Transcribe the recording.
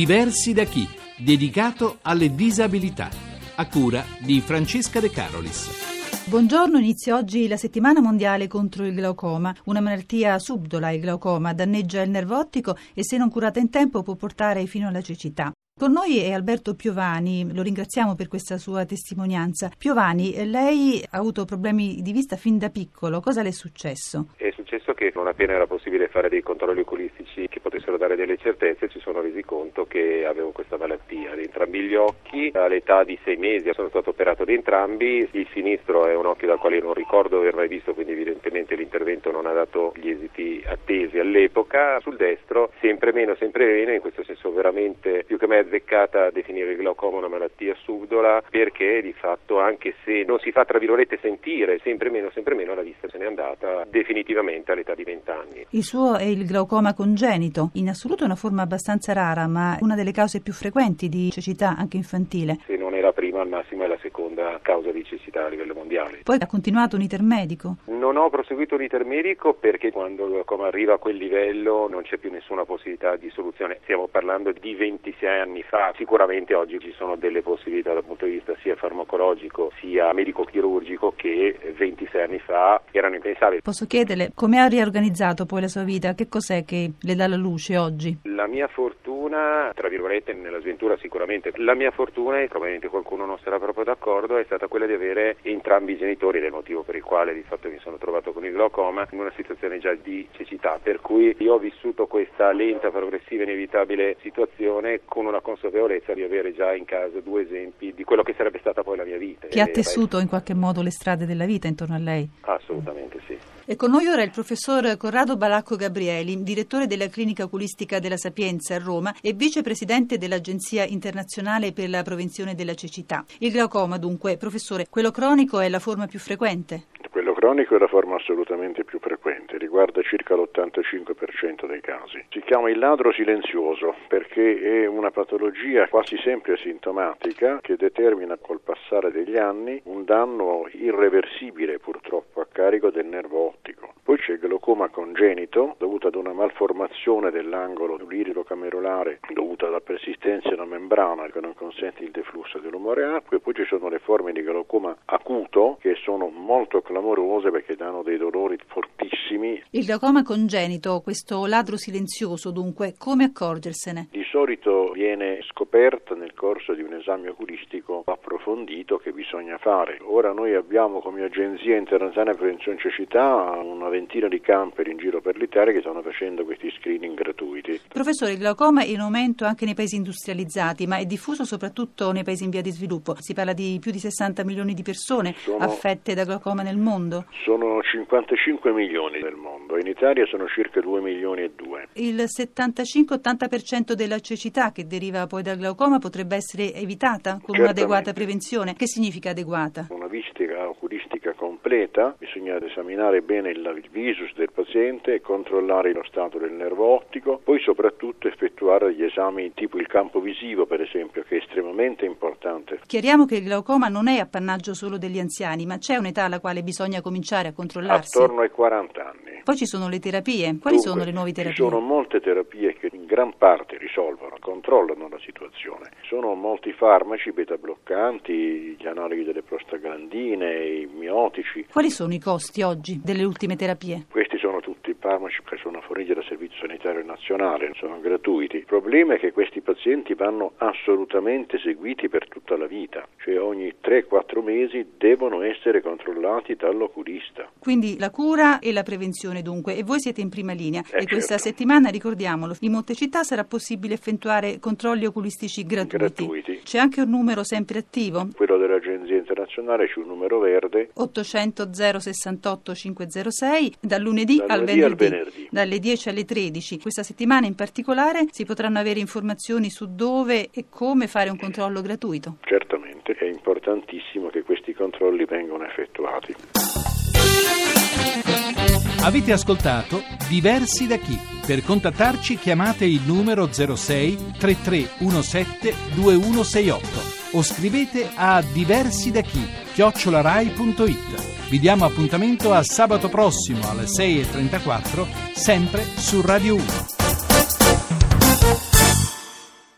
Diversi da chi? Dedicato alle disabilità. A cura di Francesca De Carolis. Buongiorno, inizia oggi la settimana mondiale contro il glaucoma, una malattia subdola, il glaucoma, danneggia il nervo ottico e se non curata in tempo può portare fino alla cecità. Con noi è Alberto Piovani, lo ringraziamo per questa sua testimonianza. Piovani, lei ha avuto problemi di vista fin da piccolo, cosa le è successo? È successo che non appena era possibile fare dei controlli oculistici che potessero dare delle certezze, ci sono resi conto che avevo questa malattia. Di entrambi gli occhi, all'età di sei mesi sono stato operato di entrambi, il sinistro è un occhio dal quale non ricordo aver mai visto, quindi evidentemente l'intervento non ha dato gli esiti attesi all'epoca. Sul destro sempre meno, sempre meno, in questo senso veramente più che mai azzeccata definire il glaucoma una malattia subdola perché di fatto anche se non si fa tra virgolette sentire sempre meno sempre meno andata definitivamente all'età di 20 anni. Il suo è il glaucoma congenito, in assoluto è una forma abbastanza rara ma una delle cause più frequenti di cecità anche infantile. Non è la prima al massimo è la seconda causa di cecità a livello mondiale. Poi ha continuato un iter medico? Non ho proseguito un iter medico perché quando il glaucoma arriva a quel livello non c'è più nessuna possibilità di soluzione. Stiamo parlando di 26 anni fa. Sicuramente oggi ci sono delle possibilità dal punto di vista sia farmacologico sia medico-chirurgico che 26 anni fa erano impensabili. Posso chiederle come ha riorganizzato poi la sua vita? Che cos'è che le dà la luce oggi? La mia fortuna, tra virgolette, nella sventura sicuramente, la mia fortuna, e probabilmente qualcuno non sarà proprio d'accordo, è stata quella di avere entrambi i genitori, ed è il motivo per il quale di fatto mi sono trovato con il glaucoma, in una situazione già di cecità, per cui io ho vissuto questa lenta, progressiva, inevitabile situazione con una consapevolezza di avere già in casa due esempi di quello che sarebbe stata poi la mia vita. Che ha tessuto in qualche modo le strade della vita intorno a lei? Assolutamente sì. E con noi ora il professor Corrado Balacco Gabrieli, direttore della Clinica Oculistica della Sapienza a Roma e vicepresidente dell'Agenzia Internazionale per la Prevenzione della Cecità. Il glaucoma, dunque, professore, quello cronico è la forma più frequente? Quello cronico è la forma assolutamente più frequente, riguarda circa l'85% dei casi. Si chiama il ladro silenzioso perché è una patologia quasi sempre asintomatica che determina col passare degli anni un danno irreversibile purtroppo a carico del nervo ottico. Poi c'è il glaucoma congenito dovuto ad una malformazione dell'angolo lirico camerolare dovuta alla persistenza della membrana che non consente il deflusso dell'umore acqua e poi ci sono le forme di glaucoma acuto che sono molto clamorose perché danno dei dolori fortissimi. Il glaucoma congenito, questo ladro silenzioso dunque, come accorgersene? Di solito viene scoperta nel corso di un esame oculistico approfondito che bisogna fare. Ora noi abbiamo come Agenzia Internazionale per Prevenzione Cecità una ventina di camper in giro per l'Italia che stanno facendo questi screening gratuiti. Professore, il glaucoma è in aumento anche nei paesi industrializzati, ma è diffuso soprattutto nei paesi in via di sviluppo. Si parla di più di 60 milioni di persone sono, affette da glaucoma nel mondo. Sono 55 milioni nel mondo, in Italia sono circa 2 milioni e 2. Il 75-80% della cecità che deriva poi dal glaucoma potrebbe essere evitata con Certamente. un'adeguata prevenzione. Che significa adeguata? Una visita oculistica completa, bisogna esaminare bene il visus del paziente controllare lo stato del nervo ottico, poi soprattutto effettuare gli esami tipo il campo visivo per esempio che è estremamente importante. Chiariamo che il glaucoma non è appannaggio solo degli anziani, ma c'è un'età alla quale bisogna cominciare a controllarsi. Attorno ai 40 anni. Poi ci sono le terapie. Quali Dunque, sono le nuove terapie? Ci sono molte terapie che gran parte risolvono, controllano la situazione. Sono molti farmaci, beta bloccanti, gli analoghi delle prostaglandine, i miotici. Quali sono i costi oggi delle ultime terapie? Questi sono tutti farmaci forniti dal Servizio Sanitario Nazionale, sono gratuiti. Il problema è che questi pazienti vanno assolutamente seguiti per tutta la vita, cioè ogni 3-4 mesi devono essere controllati dall'oculista. Quindi la cura e la prevenzione dunque, e voi siete in prima linea. Eh, e questa certo. settimana, ricordiamolo, in molte città sarà possibile effettuare controlli oculistici gratuiti. Gratuiti. C'è anche un numero sempre attivo? Quello dell'Agenzia Internazionale c'è un numero verde 800 068 506 dal lunedì, Dal al, lunedì al venerdì, venerdì. dalle 10 alle 13. Questa settimana in particolare si potranno avere informazioni su dove e come fare un controllo gratuito. Certamente è importantissimo che questi controlli vengano effettuati. Avete ascoltato Diversi da chi? Per contattarci chiamate il numero 06 3317 2168 o scrivete a diversi da chi chiocciolarai.it. Vi diamo appuntamento a sabato prossimo alle 6.34 sempre su Radio 1.